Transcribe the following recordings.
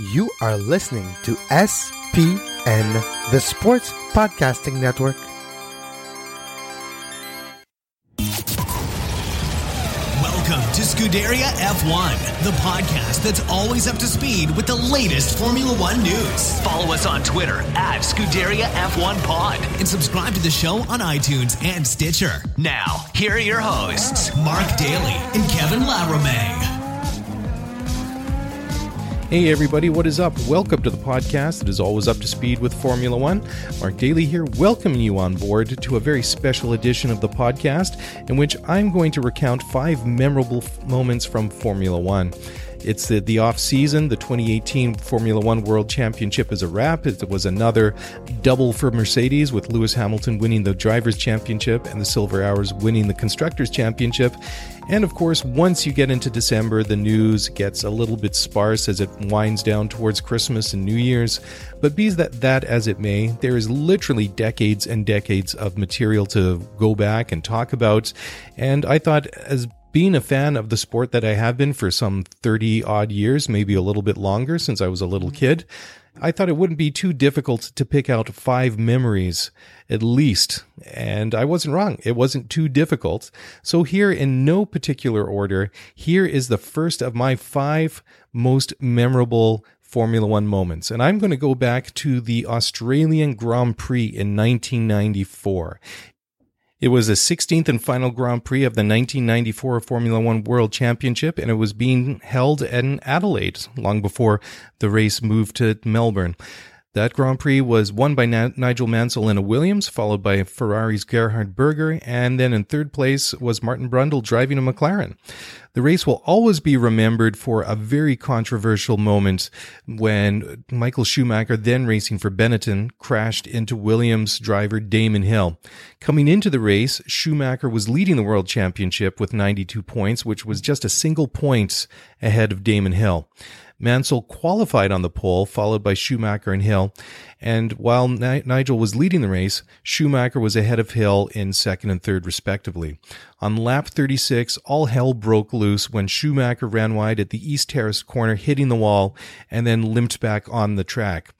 You are listening to SPN, the Sports Podcasting Network. Welcome to Scuderia F1, the podcast that's always up to speed with the latest Formula One news. Follow us on Twitter at Scuderia F1 Pod and subscribe to the show on iTunes and Stitcher. Now, here are your hosts, Mark Daly and Kevin Laramie. Hey everybody, what is up? Welcome to the podcast that is always up to speed with Formula One. Mark Daly here, welcoming you on board to a very special edition of the podcast in which I'm going to recount five memorable f- moments from Formula One. It's the, the off season. The 2018 Formula One World Championship is a wrap. It was another double for Mercedes, with Lewis Hamilton winning the Drivers' Championship and the Silver Arrows winning the Constructors' Championship. And of course, once you get into December, the news gets a little bit sparse as it winds down towards Christmas and New Year's. But be that, that as it may, there is literally decades and decades of material to go back and talk about. And I thought, as being a fan of the sport that I have been for some 30 odd years, maybe a little bit longer since I was a little mm-hmm. kid, I thought it wouldn't be too difficult to pick out five memories at least. And I wasn't wrong. It wasn't too difficult. So here in no particular order, here is the first of my five most memorable Formula One moments. And I'm going to go back to the Australian Grand Prix in 1994. It was the 16th and final Grand Prix of the 1994 Formula One World Championship, and it was being held in Adelaide long before the race moved to Melbourne. That Grand Prix was won by Na- Nigel Mansell in a Williams, followed by Ferrari's Gerhard Berger, and then in third place was Martin Brundle driving a McLaren. The race will always be remembered for a very controversial moment when Michael Schumacher, then racing for Benetton, crashed into Williams driver Damon Hill. Coming into the race, Schumacher was leading the world championship with 92 points, which was just a single point ahead of Damon Hill. Mansell qualified on the pole, followed by Schumacher and Hill. And while Ni- Nigel was leading the race, Schumacher was ahead of Hill in second and third, respectively. On lap 36, all hell broke loose when Schumacher ran wide at the East Terrace corner, hitting the wall, and then limped back on the track.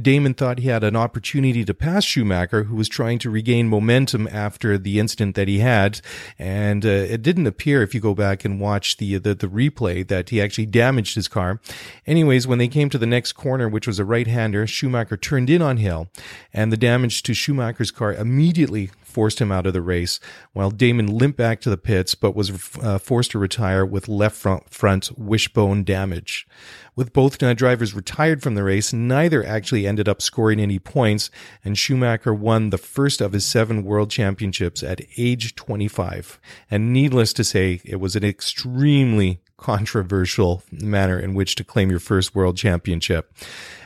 Damon thought he had an opportunity to pass Schumacher, who was trying to regain momentum after the incident that he had, and uh, it didn't appear, if you go back and watch the, the the replay, that he actually damaged his car. Anyways, when they came to the next corner, which was a right-hander, Schumacher turned in on Hill, and the damage to Schumacher's car immediately forced him out of the race, while Damon limped back to the pits but was uh, forced to retire with left front, front wishbone damage. With both drivers retired from the race, neither actually ended up scoring any points, and Schumacher won the first of his seven world championships at age 25. And needless to say, it was an extremely controversial manner in which to claim your first world championship.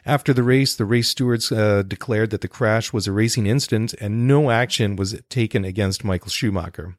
After the race, the race stewards uh, declared that the crash was a racing incident and no action was taken against Michael Schumacher.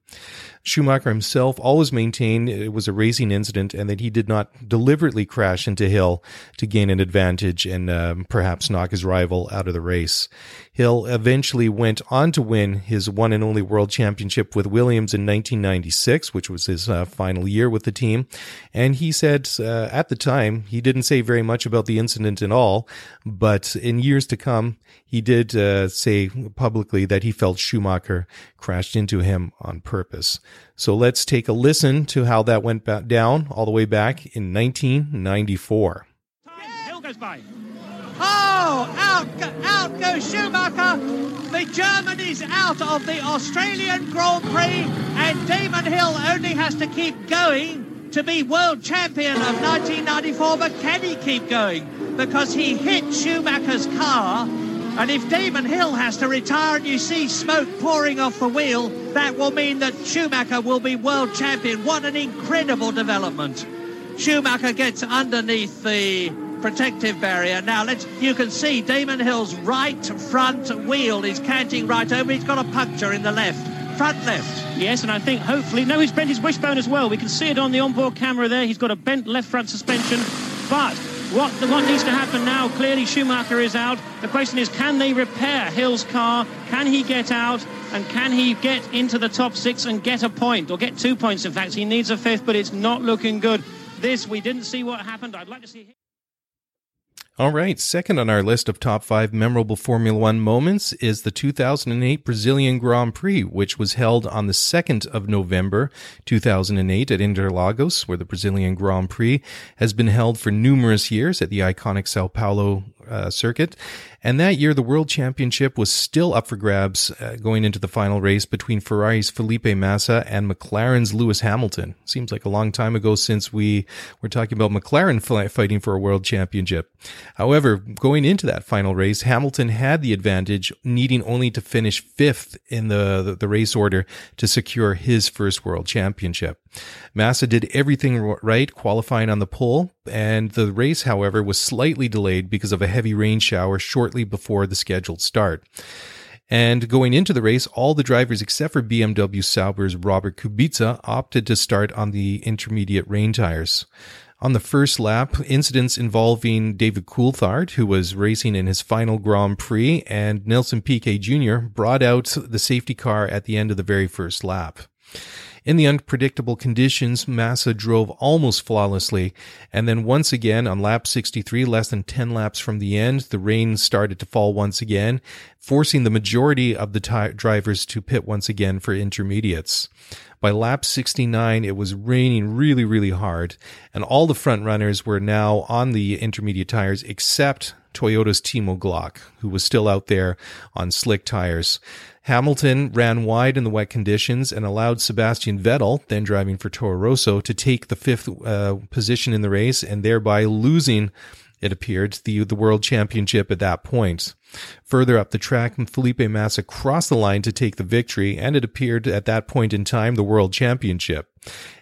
Schumacher himself always maintained it was a racing incident and that he did not deliberately crash into Hill to gain an advantage and um, perhaps knock his rival out of the race. Hill eventually went on to win his one and only world championship with Williams in 1996, which was his uh, final year with the team. And he said uh, at the time, he didn't say very much about the incident at all, but in years to come, he did uh, say publicly that he felt Schumacher crashed into him on purpose. So let's take a listen to how that went down all the way back in 1994. goes by. Oh, out, out goes Schumacher. The German is out of the Australian Grand Prix, and Damon Hill only has to keep going to be world champion of 1994. But can he keep going? Because he hit Schumacher's car. And if Damon Hill has to retire and you see smoke pouring off the wheel, that will mean that Schumacher will be world champion. What an incredible development. Schumacher gets underneath the protective barrier. Now let's you can see Damon Hill's right front wheel is canting right over. He's got a puncture in the left. Front left. Yes, and I think hopefully no, he's bent his wishbone as well. We can see it on the onboard camera there. He's got a bent left front suspension. But what what needs to happen now? Clearly Schumacher is out. The question is, can they repair Hill's car? Can he get out? And can he get into the top six and get a point or get two points? In fact, he needs a fifth, but it's not looking good. This we didn't see what happened. I'd like to see. All right, second on our list of top five memorable Formula One moments is the 2008 Brazilian Grand Prix, which was held on the 2nd of November 2008 at Interlagos, where the Brazilian Grand Prix has been held for numerous years at the iconic Sao Paulo uh, circuit. And that year, the World Championship was still up for grabs uh, going into the final race between Ferrari's Felipe Massa and McLaren's Lewis Hamilton. Seems like a long time ago since we were talking about McLaren fighting for a World Championship. However, going into that final race, Hamilton had the advantage, needing only to finish fifth in the, the, the race order to secure his first World Championship. Massa did everything right, qualifying on the pole, and the race, however, was slightly delayed because of a heavy rain shower shortly before the scheduled start. And going into the race, all the drivers except for BMW Sauber's Robert Kubica opted to start on the intermediate rain tires. On the first lap, incidents involving David Coulthard, who was racing in his final Grand Prix, and Nelson Piquet Jr. brought out the safety car at the end of the very first lap. In the unpredictable conditions, Massa drove almost flawlessly. And then once again on lap 63, less than 10 laps from the end, the rain started to fall once again, forcing the majority of the t- drivers to pit once again for intermediates. By lap 69, it was raining really, really hard, and all the front runners were now on the intermediate tires except Toyota's Timo Glock, who was still out there on slick tires. Hamilton ran wide in the wet conditions and allowed Sebastian Vettel, then driving for Toro Rosso, to take the fifth uh, position in the race and thereby losing, it appeared, the, the world championship at that point. Further up the track, Felipe Massa crossed the line to take the victory, and it appeared at that point in time the world championship.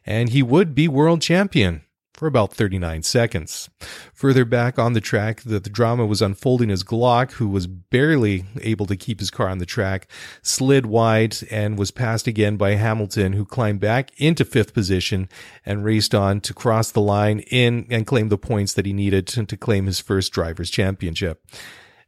And he would be world champion for about 39 seconds. Further back on the track, the, the, drama was unfolding as Glock, who was barely able to keep his car on the track, slid wide and was passed again by Hamilton, who climbed back into fifth position and raced on to cross the line in and claim the points that he needed to, to claim his first driver's championship.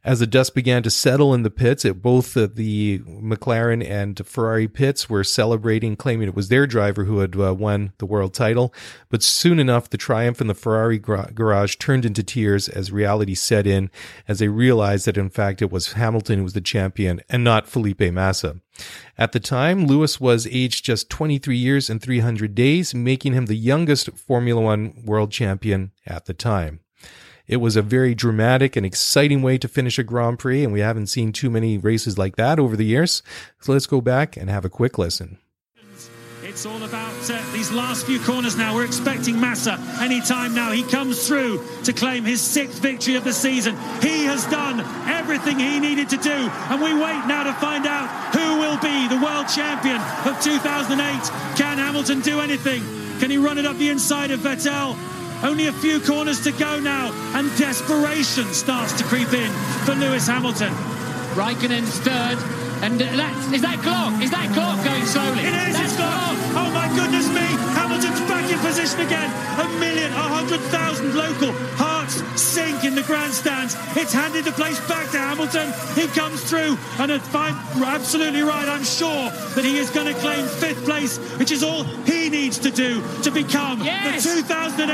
As the dust began to settle in the pits, both the McLaren and Ferrari pits were celebrating, claiming it was their driver who had uh, won the world title. But soon enough, the triumph in the Ferrari garage turned into tears as reality set in, as they realized that in fact it was Hamilton who was the champion and not Felipe Massa. At the time, Lewis was aged just 23 years and 300 days, making him the youngest Formula One world champion at the time. It was a very dramatic and exciting way to finish a Grand Prix, and we haven't seen too many races like that over the years. So let's go back and have a quick listen. It's all about uh, these last few corners now. We're expecting Massa any time now. He comes through to claim his sixth victory of the season. He has done everything he needed to do, and we wait now to find out who will be the world champion of 2008. Can Hamilton do anything? Can he run it up the inside of Vettel? Only a few corners to go now, and desperation starts to creep in for Lewis Hamilton. Raikkonen's third, and that, is that Glock? Is that Glock going slowly? It is, That's it's Glock. Oh my goodness me, Hamilton's back in position again. A million, a hundred thousand local hearts sink in the grandstands. It's handed the place back to Hamilton. He comes through, and I'm absolutely right. I'm sure that he is going to claim fifth place, which is all he needs to do to become yes. the 2008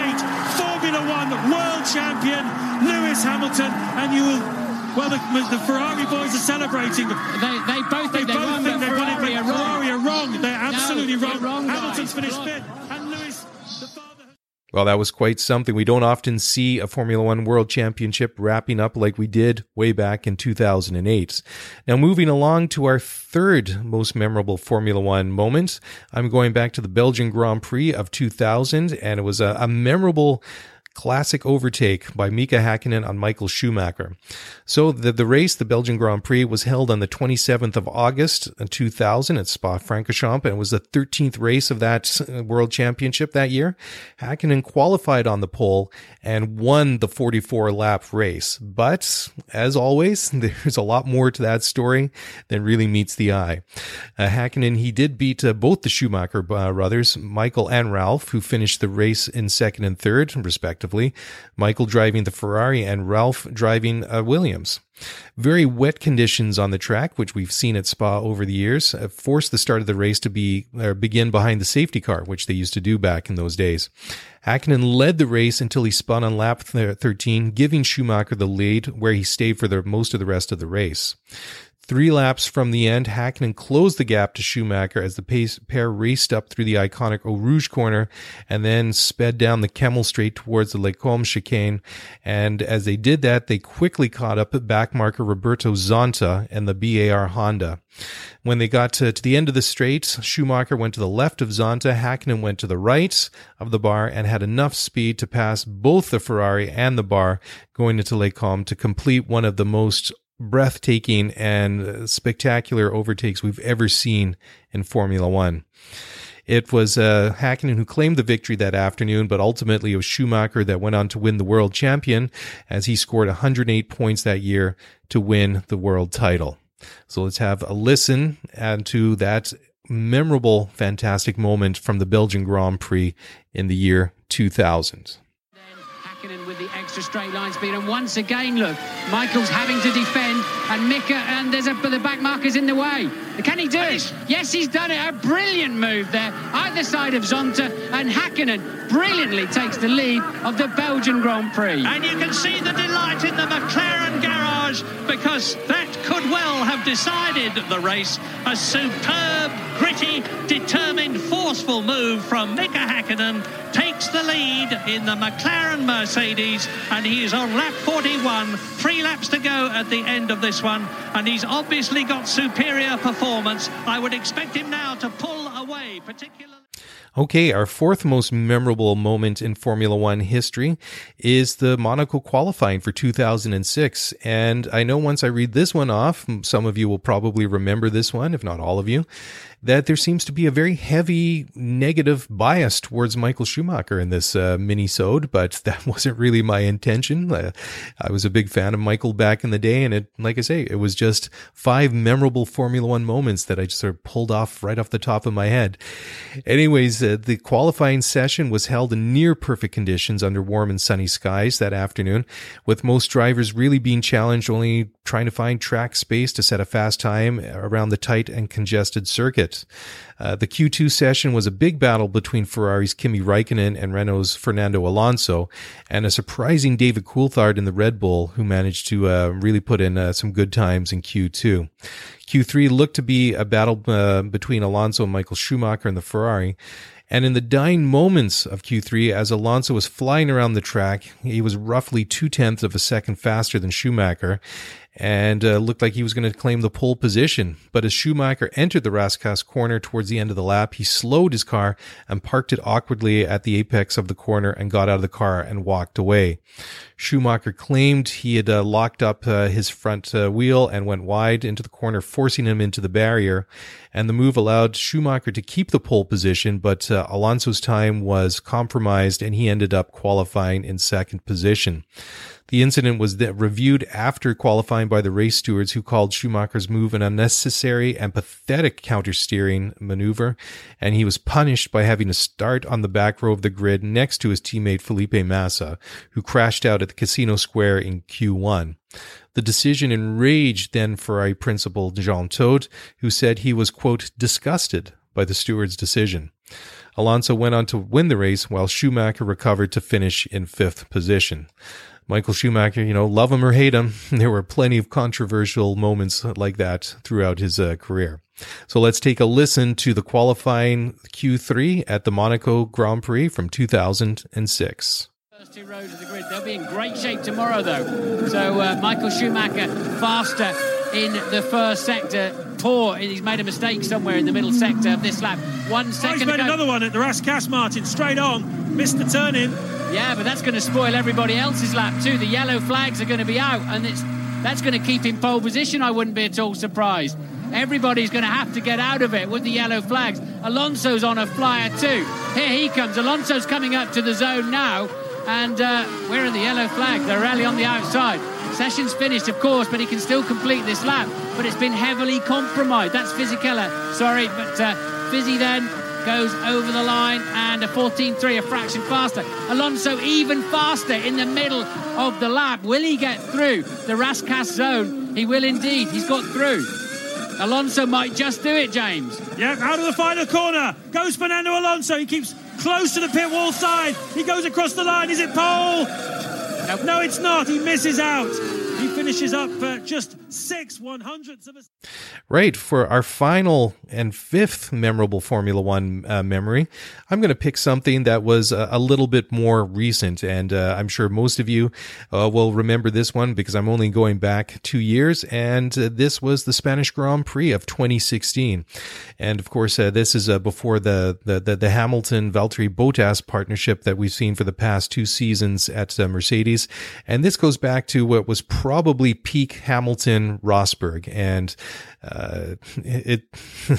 Formula One World Champion, Lewis Hamilton. And you will well, the, the, Ferrari boys are celebrating. They, they both think they, both won, think they've won it, but Ferrari are wrong. They're absolutely no, wrong. wrong. Hamilton's finished fifth, and Lewis, father. Well, that was quite something. We don't often see a Formula One World Championship wrapping up like we did way back in 2008. Now, moving along to our third most memorable Formula One moment, I'm going back to the Belgian Grand Prix of 2000, and it was a, a memorable classic overtake by Mika Hakkinen on Michael Schumacher. So the, the race, the Belgian Grand Prix, was held on the 27th of August 2000 at Spa-Francorchamps, and it was the 13th race of that uh, World Championship that year. Hakkinen qualified on the pole and won the 44 lap race. But as always, there's a lot more to that story than really meets the eye. Uh, Hakkinen, he did beat uh, both the Schumacher uh, brothers, Michael and Ralf, who finished the race in second and third, respectively respectively, Michael driving the Ferrari and Ralf driving a Williams. Very wet conditions on the track, which we've seen at Spa over the years, uh, forced the start of the race to be or begin behind the safety car, which they used to do back in those days. Hakkinen led the race until he spun on lap 13, giving Schumacher the lead, where he stayed for the most of the rest of the race. Three laps from the end, Hakkinen closed the gap to Schumacher as the pace, pair raced up through the iconic Eau Rouge corner and then sped down the Kemmel Straight towards the Les Combes chicane. And as they did that, they quickly caught up at backmarker Roberto Zonta and the BAR Honda. When they got to, to the end of the straight, Schumacher went to the left of Zonta, Hakkinen went to the right of the bar and had enough speed to pass both the Ferrari and the bar going into Les Combes to complete one of the most breathtaking and spectacular overtakes we've ever seen in Formula One. It was uh, Hakkinen who claimed the victory that afternoon, but ultimately it was Schumacher that went on to win the world champion as he scored 108 points that year to win the world title. So let's have a listen and to that memorable, fantastic moment from the Belgian Grand Prix in the year 2000 with the extra straight line speed. And once again, look, Michael's having to defend, and Mika, and there's a but the back marker's in the way. Can he do it? Yes, he's done it. A brilliant move there, either side of Zonta, and Hakkinen brilliantly takes the lead of the Belgian Grand Prix. And you can see the delight in the McLaren garage because that could well have decided the race. A superb, gritty, determined, forceful move from Mika Hakkinen takes the lead in the McLaren Mercedes, and he is on lap 41. Three laps to go at the end of this one, and he's obviously got superior performance. I would expect him now to pull away, particularly. Okay, our fourth most memorable moment in Formula One history is the Monaco qualifying for 2006. And I know once I read this one off, some of you will probably remember this one, if not all of you that there seems to be a very heavy negative bias towards Michael Schumacher in this uh, mini-sode, but that wasn't really my intention. Uh, I was a big fan of Michael back in the day, and it, like I say, it was just five memorable Formula One moments that I just sort of pulled off right off the top of my head. Anyways, uh, the qualifying session was held in near perfect conditions under warm and sunny skies that afternoon, with most drivers really being challenged only trying to find track space to set a fast time around the tight and congested circuit. Uh, the Q2 session was a big battle between Ferrari's Kimi Raikkonen and Renault's Fernando Alonso, and a surprising David Coulthard in the Red Bull, who managed to uh, really put in uh, some good times in Q2. Q3 looked to be a battle uh, between Alonso and Michael Schumacher in the Ferrari. And in the dying moments of Q3, as Alonso was flying around the track, he was roughly two tenths of a second faster than Schumacher and uh, looked like he was going to claim the pole position. But as Schumacher entered the Rascasse corner towards the end of the lap, he slowed his car and parked it awkwardly at the apex of the corner and got out of the car and walked away. Schumacher claimed he had uh, locked up uh, his front uh, wheel and went wide into the corner, forcing him into the barrier. And the move allowed Schumacher to keep the pole position, but uh, Alonso's time was compromised and he ended up qualifying in second position. The incident was reviewed after qualifying by the race stewards who called Schumacher's move an unnecessary and pathetic countersteering maneuver, and he was punished by having to start on the back row of the grid next to his teammate Felipe Massa, who crashed out at the Casino Square in Q1. The decision enraged then Ferrari principal Jean Todt, who said he was, quote, disgusted by the steward's decision. Alonso went on to win the race while Schumacher recovered to finish in fifth position. Michael Schumacher, you know, love him or hate him, there were plenty of controversial moments like that throughout his uh, career. So let's take a listen to the qualifying Q3 at the Monaco Grand Prix from 2006 First two rows of the grid. They'll be in great shape tomorrow, though. So uh, Michael Schumacher faster in the first sector. Poor, he's made a mistake somewhere in the middle sector of this lap. One second. Oh, he's made ago. another one at the Rascasse Martin, straight on, missed the turn in. Yeah, but that's going to spoil everybody else's lap too. The yellow flags are going to be out, and it's that's going to keep him pole position. I wouldn't be at all surprised. Everybody's going to have to get out of it with the yellow flags. Alonso's on a flyer too. Here he comes. Alonso's coming up to the zone now, and uh, where are in the yellow flags? They're rally on the outside. Session's finished, of course, but he can still complete this lap. But it's been heavily compromised. That's Fisichella. Sorry, but uh, Fizzy then goes over the line and a 14.3, a fraction faster. Alonso even faster in the middle of the lap. Will he get through the Rascasse zone? He will indeed. He's got through. Alonso might just do it, James. Yeah, out of the final corner goes Fernando Alonso. He keeps close to the pit wall side. He goes across the line. Is it pole? Nope. No, it's not. He misses out. He finishes up uh, just six one hundredths of a. Right, for our final and fifth memorable Formula One uh, memory, I'm going to pick something that was a, a little bit more recent. And uh, I'm sure most of you uh, will remember this one because I'm only going back two years. And uh, this was the Spanish Grand Prix of 2016. And of course, uh, this is before the, the, the, the Hamilton Valtteri Bottas partnership that we've seen for the past two seasons at Mercedes. And this goes back to what was probably peak Hamilton Rosberg. And uh, it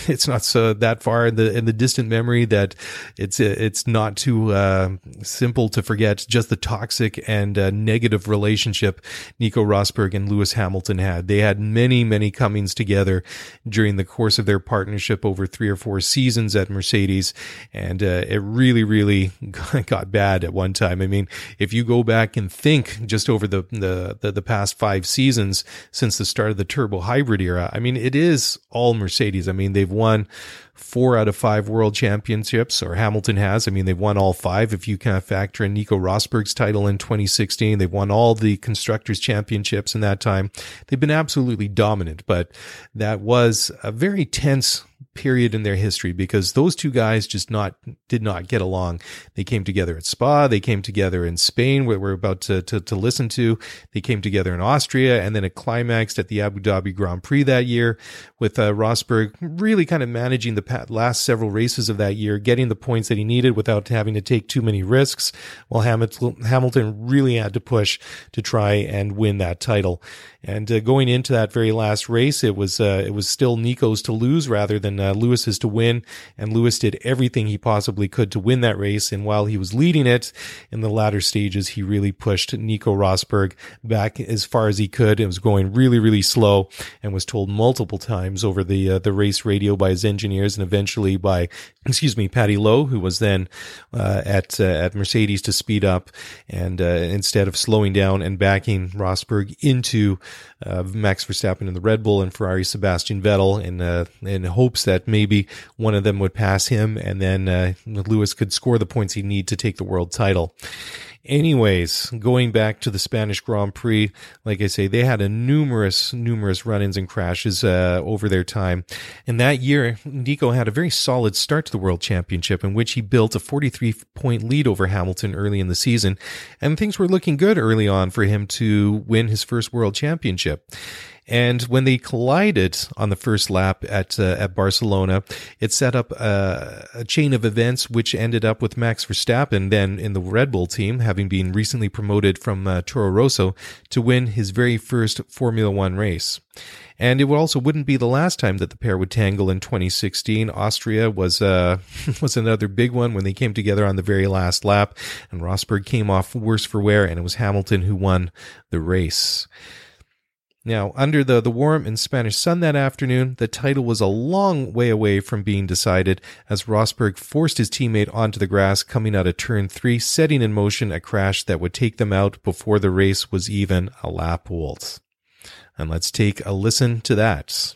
it's not so that far in the in the distant memory that it's it's not too uh, simple to forget just the toxic and uh, negative relationship Nico Rosberg and Lewis Hamilton had. They had many many comings together during the course of their partnership over three or four seasons at Mercedes, and uh, it really really got bad at one time. I mean, if you go back and think just over the the the, the past five seasons since the start of the turbo hybrid era, I mean it is all Mercedes. I mean, they've won four out of five world championships, or Hamilton has. I mean, they've won all five. If you of factor in Nico Rosberg's title in 2016, they've won all the constructors championships in that time. They've been absolutely dominant, but that was a very tense period in their history because those two guys just not did not get along. They came together at Spa, they came together in Spain, where we're about to, to, to listen to. They came together in Austria, and then it climaxed at the Abu Dhabi Grand Prix that year, with uh, Rosberg really kind of managing the last several races of that year, getting the points that he needed without having to take too many risks. While Hamilton Hamilton really had to push to try and win that title. And uh, going into that very last race, it was uh, it was still Nico's to lose rather than uh, Lewis's to win. And Lewis did everything he possibly could to win that race. And while he was leading it in the latter stages, he really pushed Nico Rosberg back as far as he could. It was going really, really slow, and was told multiple times over the uh, the race radio by his engineers and eventually by excuse me Paddy Lowe, who was then uh, at uh, at Mercedes to speed up, and instead of slowing down and backing Rosberg into uh, Max Verstappen in the Red Bull and Ferrari Sebastian Vettel in uh, in hopes that maybe one of them would pass him and then uh, Lewis could score the points he need to take the world title. Anyways, going back to the Spanish Grand Prix, like I say, they had a numerous, numerous run-ins and crashes uh, over their time. And that year, Nico had a very solid start to the World Championship, in which he built a 43-point lead over Hamilton early in the season, and things were looking good early on for him to win his first World Championship. And when they collided on the first lap at uh, at Barcelona, it set up a, a, chain of events which ended up with Max Verstappen then in the Red Bull team, having been recently promoted from uh, Toro Rosso to win his very first Formula One race. And it also wouldn't be the last time that the pair would tangle in 2016. Austria was uh, was another big one when they came together on the very last lap, and Rosberg came off worse for wear, and it was Hamilton who won the race. Now, under the, the warm and Spanish sun that afternoon, the title was a long way away from being decided as Rosberg forced his teammate onto the grass coming out of turn three, setting in motion a crash that would take them out before the race was even a lap old. And let's take a listen to that.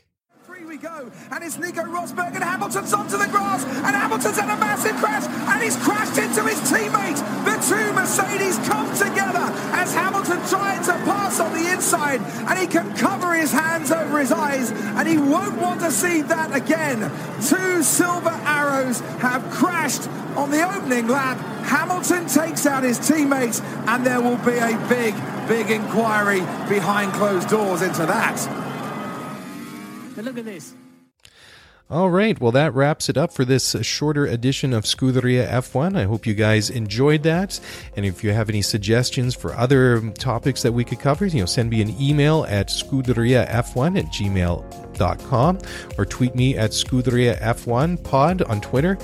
And it's Nico Rosberg and Hamilton's onto the grass. And Hamilton's had a massive crash. And he's crashed into his teammate. The two Mercedes come together as Hamilton tried to pass on the inside, and he can cover his hands over his eyes, and he won't want to see that again. Two silver arrows have crashed on the opening lap. Hamilton takes out his teammates, and there will be a big, big inquiry behind closed doors into that. But look at this. All right, well, that wraps it up for this uh, shorter edition of Scuderia F1. I hope you guys enjoyed that. And if you have any suggestions for other um, topics that we could cover, you know, send me an email at scuderiaf1 at gmail.com or tweet me at scuderiaf1 pod on Twitter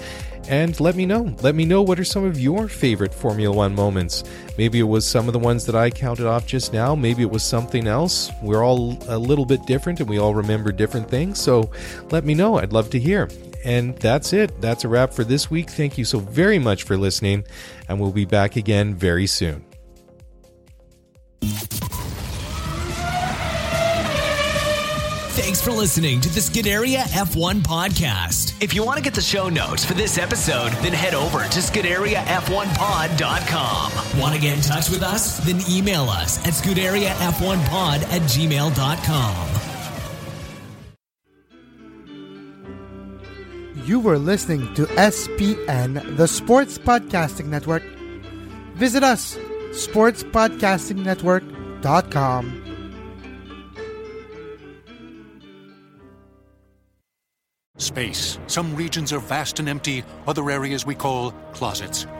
and let me know. Let me know what are some of your favorite Formula One moments. Maybe it was some of the ones that I counted off just now. Maybe it was something else. We're all a little bit different and we all remember different things. So let me know. I'd love to hear. And that's it. That's a wrap for this week. Thank you so very much for listening, and we'll be back again very soon. Thanks for listening to the Scuderia F1 podcast. If you want to get the show notes for this episode, then head over to ScuderiaF1pod.com. Want to get in touch with us? Then email us at ScuderiaF1pod at gmail.com. You were listening to SPN, the Sports Podcasting Network. Visit us, sportspodcastingnetwork.com. Space. Some regions are vast and empty, other areas we call closets.